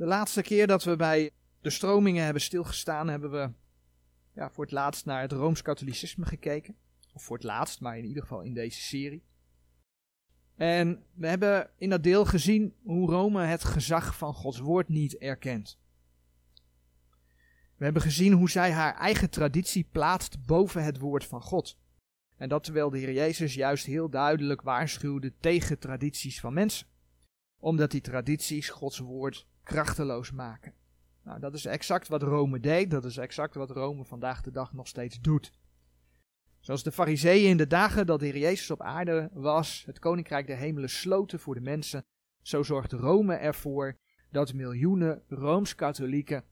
De laatste keer dat we bij de stromingen hebben stilgestaan, hebben we ja, voor het laatst naar het Rooms-Katholicisme gekeken. Of voor het laatst, maar in ieder geval in deze serie. En we hebben in dat deel gezien hoe Rome het gezag van Gods woord niet erkent. We hebben gezien hoe zij haar eigen traditie plaatst boven het woord van God. En dat terwijl de Heer Jezus juist heel duidelijk waarschuwde tegen tradities van mensen. Omdat die tradities Gods woord krachteloos maken. Nou, dat is exact wat Rome deed, dat is exact wat Rome vandaag de dag nog steeds doet. Zoals de fariseeën in de dagen dat de Heer Jezus op aarde was, het koninkrijk der hemelen sloten voor de mensen, zo zorgt Rome ervoor dat miljoenen Rooms-Katholieken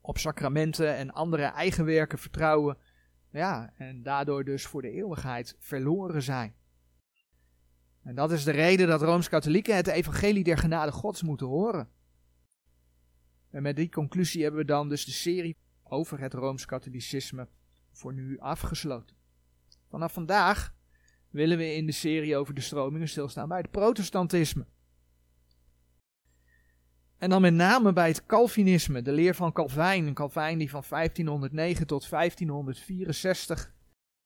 op sacramenten en andere eigen werken vertrouwen, ja, en daardoor dus voor de eeuwigheid verloren zijn. En dat is de reden dat Rooms-Katholieken het evangelie der genade Gods moeten horen. En met die conclusie hebben we dan dus de serie over het Rooms-Katholicisme voor nu afgesloten. Vanaf vandaag willen we in de serie over de stromingen stilstaan bij het protestantisme. En dan met name bij het Calvinisme, de leer van Calvijn. Calvijn die van 1509 tot 1564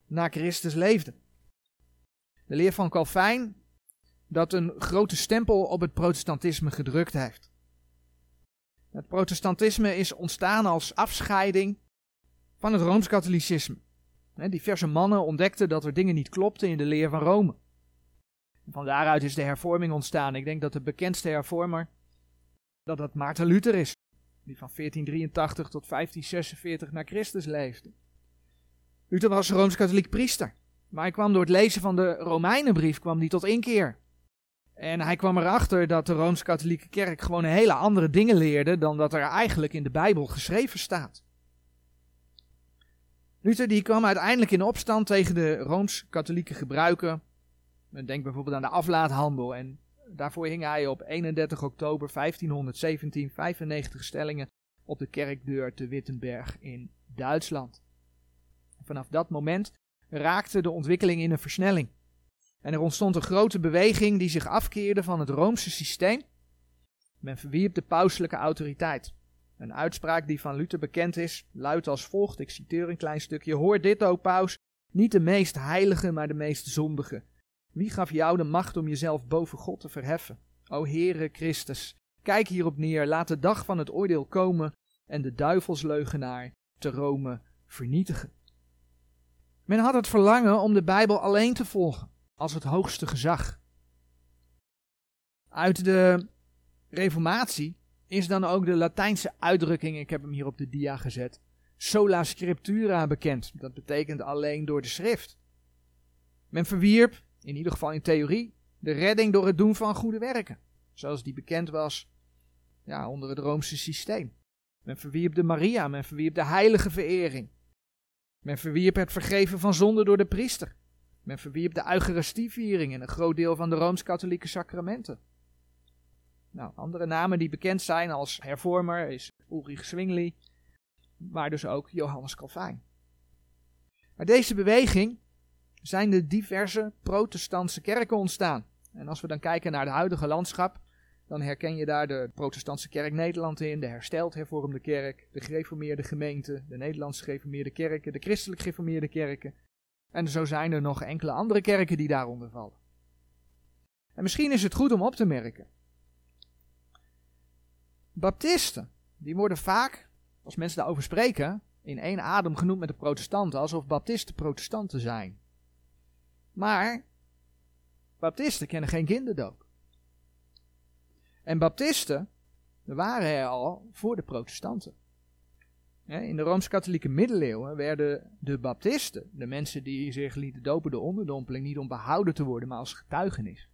na Christus leefde. De leer van Calvijn dat een grote stempel op het protestantisme gedrukt heeft. Het protestantisme is ontstaan als afscheiding van het Rooms-Katholicisme. Diverse mannen ontdekten dat er dingen niet klopten in de leer van Rome. Van daaruit is de hervorming ontstaan. Ik denk dat de bekendste hervormer dat dat Maarten Luther is, die van 1483 tot 1546 na Christus leefde. Luther was Rooms-Katholiek priester, maar hij kwam door het lezen van de Romeinenbrief kwam die tot inkeer. En hij kwam erachter dat de Rooms-Katholieke Kerk gewoon hele andere dingen leerde dan dat er eigenlijk in de Bijbel geschreven staat. Luther die kwam uiteindelijk in opstand tegen de Rooms-Katholieke gebruiken. Denk bijvoorbeeld aan de aflaathandel. En daarvoor hing hij op 31 oktober 1517 95 stellingen op de kerkdeur te Wittenberg in Duitsland. Vanaf dat moment raakte de ontwikkeling in een versnelling. En er ontstond een grote beweging die zich afkeerde van het Roomse systeem. Men verwierp de pauselijke autoriteit. Een uitspraak die van Luther bekend is, luidt als volgt, ik citeer een klein stukje, hoor dit o paus, niet de meest heilige, maar de meest zondige. Wie gaf jou de macht om jezelf boven God te verheffen? O Heere Christus, kijk hierop neer, laat de dag van het oordeel komen en de duivelsleugenaar te Rome vernietigen. Men had het verlangen om de Bijbel alleen te volgen, als het hoogste gezag. Uit de Reformatie is dan ook de Latijnse uitdrukking, ik heb hem hier op de dia gezet, sola scriptura bekend. Dat betekent alleen door de schrift. Men verwierp, in ieder geval in theorie, de redding door het doen van goede werken, zoals die bekend was ja, onder het Roomse systeem. Men verwierp de Maria, men verwierp de heilige verering. Men verwierp het vergeven van zonde door de priester. Men verwierp de Eucharistieviering en een groot deel van de Rooms-Katholieke sacramenten. Nou, andere namen die bekend zijn als hervormer is Ulrich Zwingli, maar dus ook Johannes Calvijn. Uit deze beweging zijn de diverse protestantse kerken ontstaan. En als we dan kijken naar het huidige landschap, dan herken je daar de protestantse kerk Nederland in, de hersteld hervormde kerk, de gereformeerde gemeente, de Nederlands gereformeerde kerken, de christelijk gereformeerde kerken. En zo zijn er nog enkele andere kerken die daaronder vallen. En misschien is het goed om op te merken Baptisten, die worden vaak, als mensen daarover spreken, in één adem genoemd met de protestanten, alsof baptisten protestanten zijn. Maar baptisten kennen geen kinderdoop. En baptisten waren er al voor de protestanten. In de Rooms-Katholieke middeleeuwen werden de baptisten, de mensen die zich lieten dopen de onderdompeling, niet om behouden te worden, maar als getuigenis.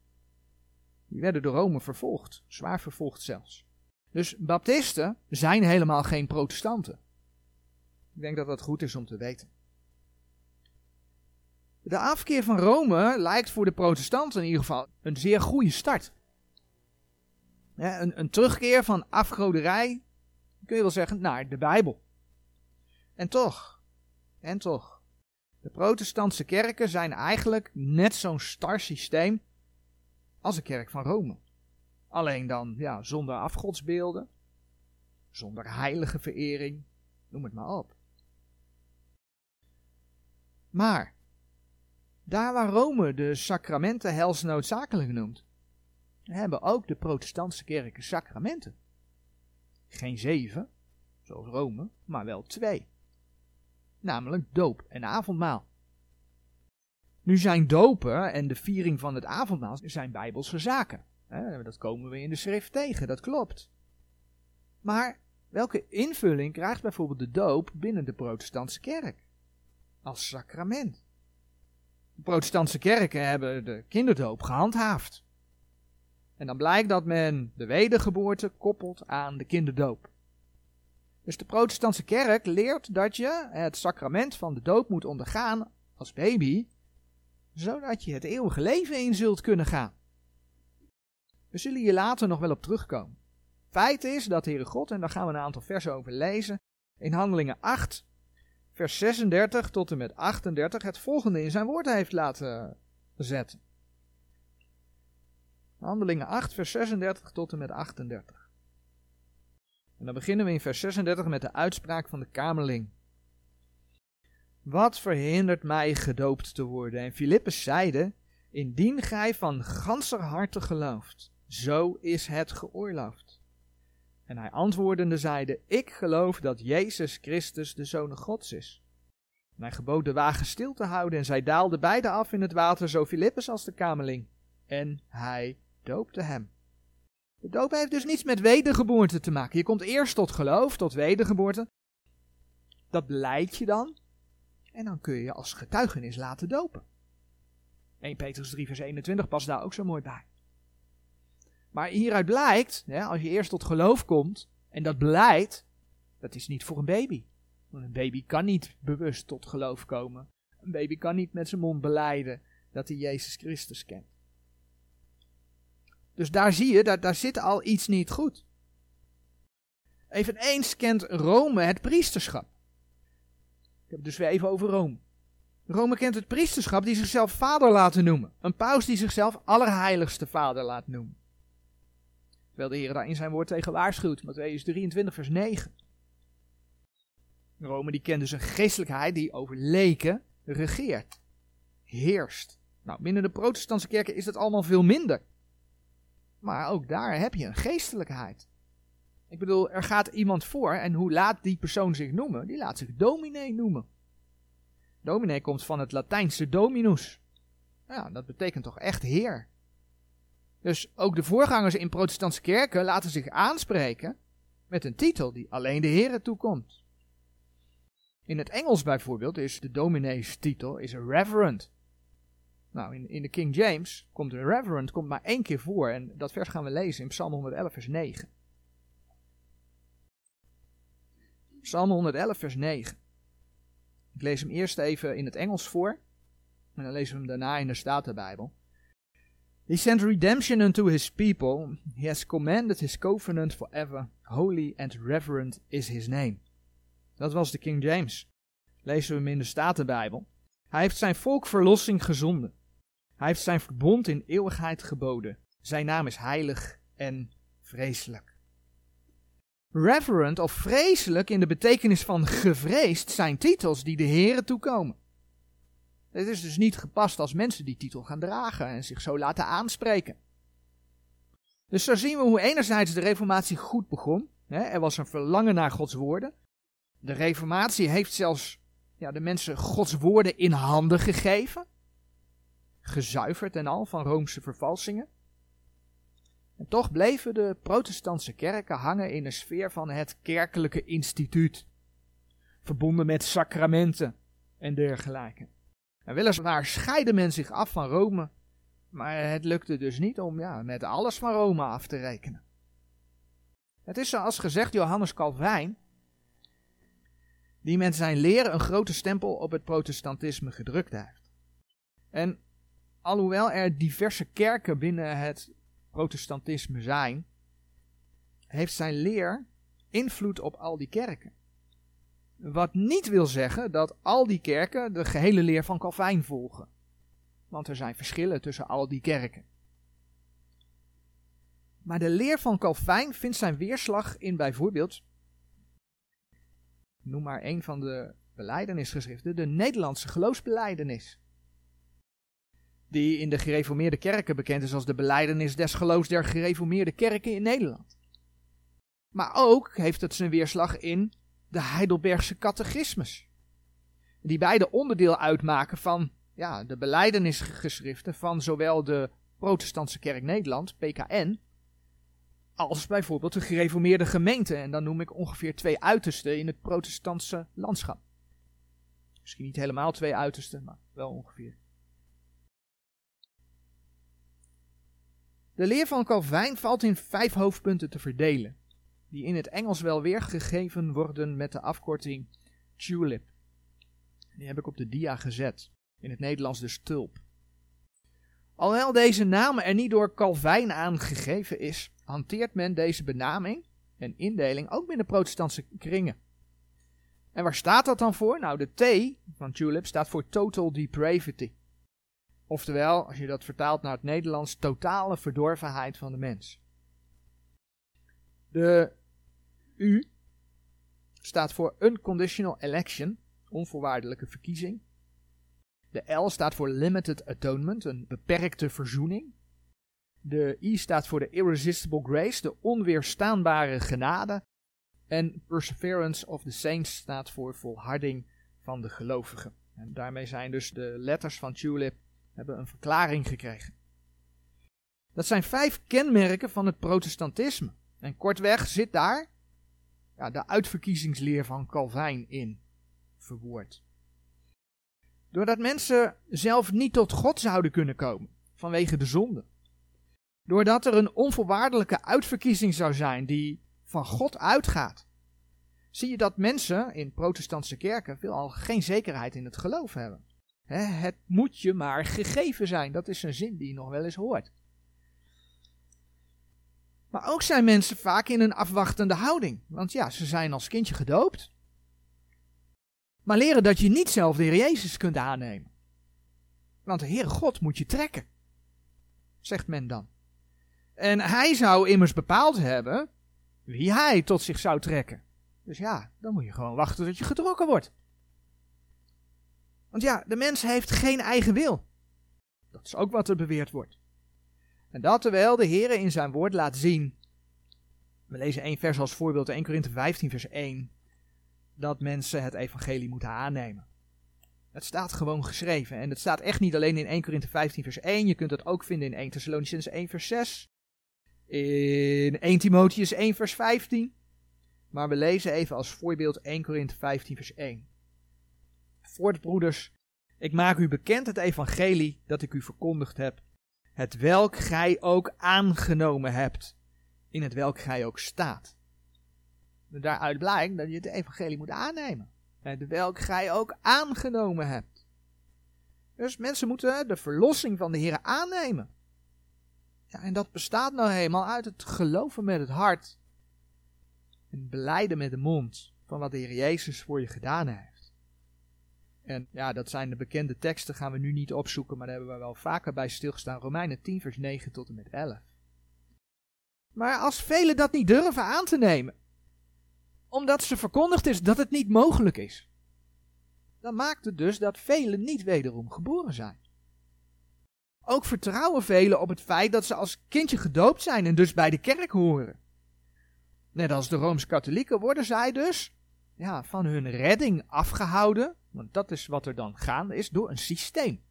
Die werden door Rome vervolgd, zwaar vervolgd zelfs. Dus baptisten zijn helemaal geen protestanten. Ik denk dat dat goed is om te weten. De afkeer van Rome lijkt voor de protestanten in ieder geval een zeer goede start. een, een terugkeer van afgoderij, kun je wel zeggen, naar de Bijbel. En toch, en toch, de protestantse kerken zijn eigenlijk net zo'n star systeem als de kerk van Rome. Alleen dan ja, zonder afgodsbeelden. zonder heilige verering, noem het maar op. Maar, daar waar Rome de sacramenten helsnoodzakelijk noemt, hebben ook de protestantse kerken sacramenten. Geen zeven, zoals Rome, maar wel twee. Namelijk doop en avondmaal. Nu zijn dopen en de viering van het avondmaal zijn bijbelse zaken. Dat komen we in de schrift tegen, dat klopt. Maar welke invulling krijgt bijvoorbeeld de doop binnen de protestantse kerk? Als sacrament. De protestantse kerken hebben de kinderdoop gehandhaafd. En dan blijkt dat men de wedergeboorte koppelt aan de kinderdoop. Dus de protestantse kerk leert dat je het sacrament van de doop moet ondergaan als baby, zodat je het eeuwige leven in zult kunnen gaan. We zullen hier later nog wel op terugkomen. Feit is dat Heere God, en daar gaan we een aantal versen over lezen, in Handelingen 8, vers 36 tot en met 38 het volgende in zijn woord heeft laten zetten. Handelingen 8, vers 36 tot en met 38. En dan beginnen we in vers 36 met de uitspraak van de kamerling. Wat verhindert mij gedoopt te worden? En Filippus zeide, indien gij van ganser harte gelooft, zo is het geoorloofd. En hij antwoordende zeide, ik geloof dat Jezus Christus de Zoon Gods is. En hij gebood de wagen stil te houden en zij daalden beide af in het water, zo Filippus als de kamerling. En hij doopte hem. De doop heeft dus niets met wedergeboorte te maken. Je komt eerst tot geloof, tot wedergeboorte. Dat leidt je dan. En dan kun je je als getuigenis laten dopen. 1 Petrus 3 vers 21 past daar ook zo mooi bij. Maar hieruit blijkt, hè, als je eerst tot geloof komt, en dat blijkt, dat is niet voor een baby. Want een baby kan niet bewust tot geloof komen. Een baby kan niet met zijn mond beleiden dat hij Jezus Christus kent. Dus daar zie je, daar, daar zit al iets niet goed. Eveneens kent Rome het priesterschap. Ik heb het dus weer even over Rome. Rome kent het priesterschap die zichzelf vader laten noemen. Een paus die zichzelf allerheiligste vader laat noemen. Terwijl de Heer daar in zijn woord tegen waarschuwt. Matthäus 23 vers 9. Rome die kent dus een geestelijkheid die over leken regeert. Heerst. Nou, binnen de protestantse kerken is dat allemaal veel minder. Maar ook daar heb je een geestelijkheid. Ik bedoel, er gaat iemand voor en hoe laat die persoon zich noemen? Die laat zich dominee noemen. Dominee komt van het Latijnse dominus. Ja, dat betekent toch echt heer. Dus ook de voorgangers in protestantse kerken laten zich aanspreken met een titel die alleen de Heer toekomt. In het Engels bijvoorbeeld is de dominees titel is reverend. Nou, in, de King James komt de reverend komt maar één keer voor. En dat vers gaan we lezen in Psalm 111, vers 9. Psalm 111, vers 9. Ik lees hem eerst even in het Engels voor. En dan lezen we hem daarna in de Statenbijbel. He sent redemption unto his people. He has commanded his covenant forever. Holy and reverent is his name. Dat was de King James. Lezen we hem in de Statenbijbel. Hij heeft zijn volk verlossing gezonden. Hij heeft zijn verbond in eeuwigheid geboden. Zijn naam is heilig en vreselijk. Reverent of vreselijk in de betekenis van gevreesd zijn titels die de Heren toekomen. Het is dus niet gepast als mensen die titel gaan dragen en zich zo laten aanspreken. Dus zo zien we hoe enerzijds de Reformatie goed begon. er was een verlangen naar Gods woorden. De Reformatie heeft zelfs ja, de mensen Gods woorden in handen gegeven gezuiverd en al van Roomse vervalsingen. En toch bleven de protestantse kerken hangen in een sfeer van het kerkelijke instituut, verbonden met sacramenten en dergelijke. En weliswaar scheidde men zich af van Rome, maar het lukte dus niet om ja, met alles van Rome af te rekenen. Het is zoals gezegd Johannes Calvijn, die met zijn leer een grote stempel op het protestantisme gedrukt heeft. En alhoewel er diverse kerken binnen het protestantisme zijn, heeft zijn leer invloed op al die kerken. Wat niet wil zeggen dat al die kerken de gehele leer van Calvijn volgen. Want er zijn verschillen tussen al die kerken. Maar de leer van Calvijn vindt zijn weerslag in bijvoorbeeld Noem maar een van de beleidenisgeschriften, de Nederlandse geloofsbeleidenis. Die in de gereformeerde kerken bekend is als de beleidenis des geloofs der gereformeerde kerken in Nederland. Maar ook heeft het zijn weerslag in de Heidelbergse catechismus. Die beide onderdeel uitmaken van ja, de beleidenisgeschriften van zowel de Protestantse Kerk Nederland, PKN, als bijvoorbeeld de gereformeerde gemeente. En dan noem ik ongeveer twee uitersten in het protestantse landschap. Misschien niet helemaal twee uitersten, maar wel ongeveer. De leer van Calvijn valt in vijf hoofdpunten te verdelen, die in het Engels wel weergegeven worden met de afkorting TULIP. Die heb ik op de dia gezet, in het Nederlands dus tulp. Alhoewel deze naam er niet door Calvijn aangegeven is, hanteert men deze benaming en indeling ook binnen protestantse kringen. En waar staat dat dan voor? Nou, de T van tulip staat voor total depravity. Oftewel, als je dat vertaalt naar het Nederlands, totale verdorvenheid van de mens. De U staat voor unconditional election, onvoorwaardelijke verkiezing. De L staat voor limited atonement, een beperkte verzoening. De I staat voor de irresistible grace, de onweerstaanbare genade. En perseverance of the saints staat voor volharding van de gelovigen. En daarmee zijn dus de letters van Tulip hebben een verklaring gekregen. Dat zijn vijf kenmerken van het protestantisme. En kortweg zit daar ja, de uitverkiezingsleer van Calvijn in verwoord. Doordat mensen zelf niet tot God zouden kunnen komen vanwege de zonde. Doordat er een onvoorwaardelijke uitverkiezing zou zijn die van God uitgaat. Zie je dat mensen in protestantse kerken veelal geen zekerheid in het geloof hebben het moet je maar gegeven zijn. Dat is een zin die je nog wel eens hoort. Maar ook zijn mensen vaak in een afwachtende houding. Want ja, ze zijn als kindje gedoopt. Maar leren dat je niet zelf de Heer Jezus kunt aannemen. Want de Heere God moet je trekken. Zegt men dan. En hij zou immers bepaald hebben wie hij tot zich zou trekken. Dus ja, dan moet je gewoon wachten tot je getrokken wordt. Want ja, de mens heeft geen eigen wil. Dat is ook wat er beweerd wordt. En dat terwijl de Heer in zijn woord laat zien. We lezen één vers als voorbeeld, 1 Korinthe 15 vers 1. Dat mensen het evangelie moeten aannemen. Het staat gewoon geschreven. En het staat echt niet alleen in 1 Korinthe 15 vers 1. Je kunt het ook vinden in 1 Thessalonians 1 vers 6. In 1 Timotheus 1 vers 15. Maar we lezen even als voorbeeld 1 Korinthe 15 vers 1 broeders, ik maak u bekend het evangelie dat ik u verkondigd heb, het welk gij ook aangenomen hebt, in het welk gij ook staat. Daaruit blijkt dat je het evangelie moet aannemen, het welk gij ook aangenomen hebt. Dus mensen moeten de verlossing van de Heer aannemen. Ja, en dat bestaat nou helemaal uit het geloven met het hart en beleiden met de mond van wat de Heer Jezus voor je gedaan heeft. En ja, dat zijn de bekende teksten, gaan we nu niet opzoeken, maar daar hebben we wel vaker bij stilgestaan. Romeinen 10, vers 9 tot en met 11. Maar als velen dat niet durven aan te nemen, omdat ze verkondigd is dat het niet mogelijk is, dan maakt het dus dat velen niet wederom geboren zijn. Ook vertrouwen velen op het feit dat ze als kindje gedoopt zijn en dus bij de kerk horen. Net als de Rooms-Katholieken worden zij dus ja, van hun redding afgehouden want dat is wat er dan gaande is door een systeem.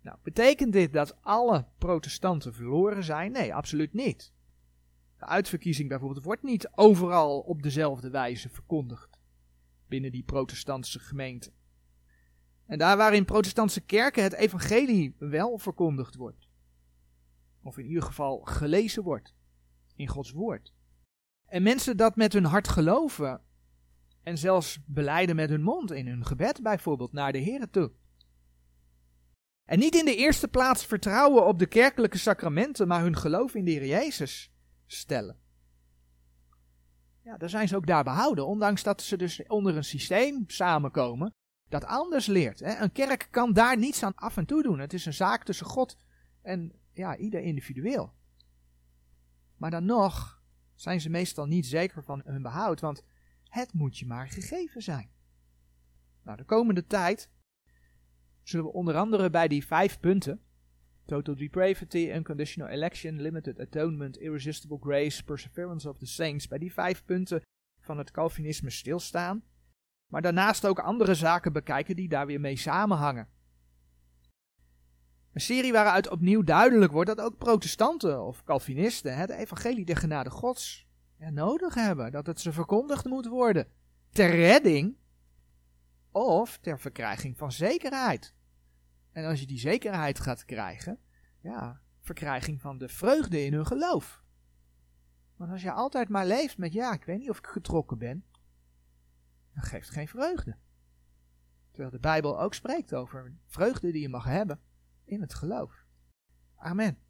Nou, betekent dit dat alle protestanten verloren zijn? Nee, absoluut niet. De uitverkiezing bijvoorbeeld wordt niet overal op dezelfde wijze verkondigd binnen die protestantse gemeente. En daar waar in protestantse kerken het evangelie wel verkondigd wordt, of in ieder geval gelezen wordt in Gods woord, en mensen dat met hun hart geloven en zelfs beleiden met hun mond in hun gebed bijvoorbeeld naar de Heer toe. En niet in de eerste plaats vertrouwen op de kerkelijke sacramenten, maar hun geloof in de Heer Jezus stellen. Ja, dan zijn ze ook daar behouden, ondanks dat ze dus onder een systeem samenkomen dat anders leert. Hè. Een kerk kan daar niets aan af en toe doen. Het is een zaak tussen God en ja, ieder individueel. Maar dan nog zijn ze meestal niet zeker van hun behoud, want Het moet je maar gegeven zijn. Nou, de komende tijd zullen we onder andere bij die vijf punten, total depravity, unconditional election, limited atonement, irresistible grace, perseverance of the saints, bij die vijf punten van het Calvinisme stilstaan, maar daarnaast ook andere zaken bekijken die daar weer mee samenhangen. Een serie waaruit opnieuw duidelijk wordt dat ook protestanten of Calvinisten het evangelie der genade gods nodig hebben, dat het ze verkondigd moet worden. Ter redding of ter verkrijging van zekerheid. En als je die zekerheid gaat krijgen, ja, verkrijging van de vreugde in hun geloof. Want als je altijd maar leeft met ja, ik weet niet of ik getrokken ben, dan geeft geen vreugde. Terwijl de Bijbel ook spreekt over vreugde die je mag hebben in het geloof. Amen.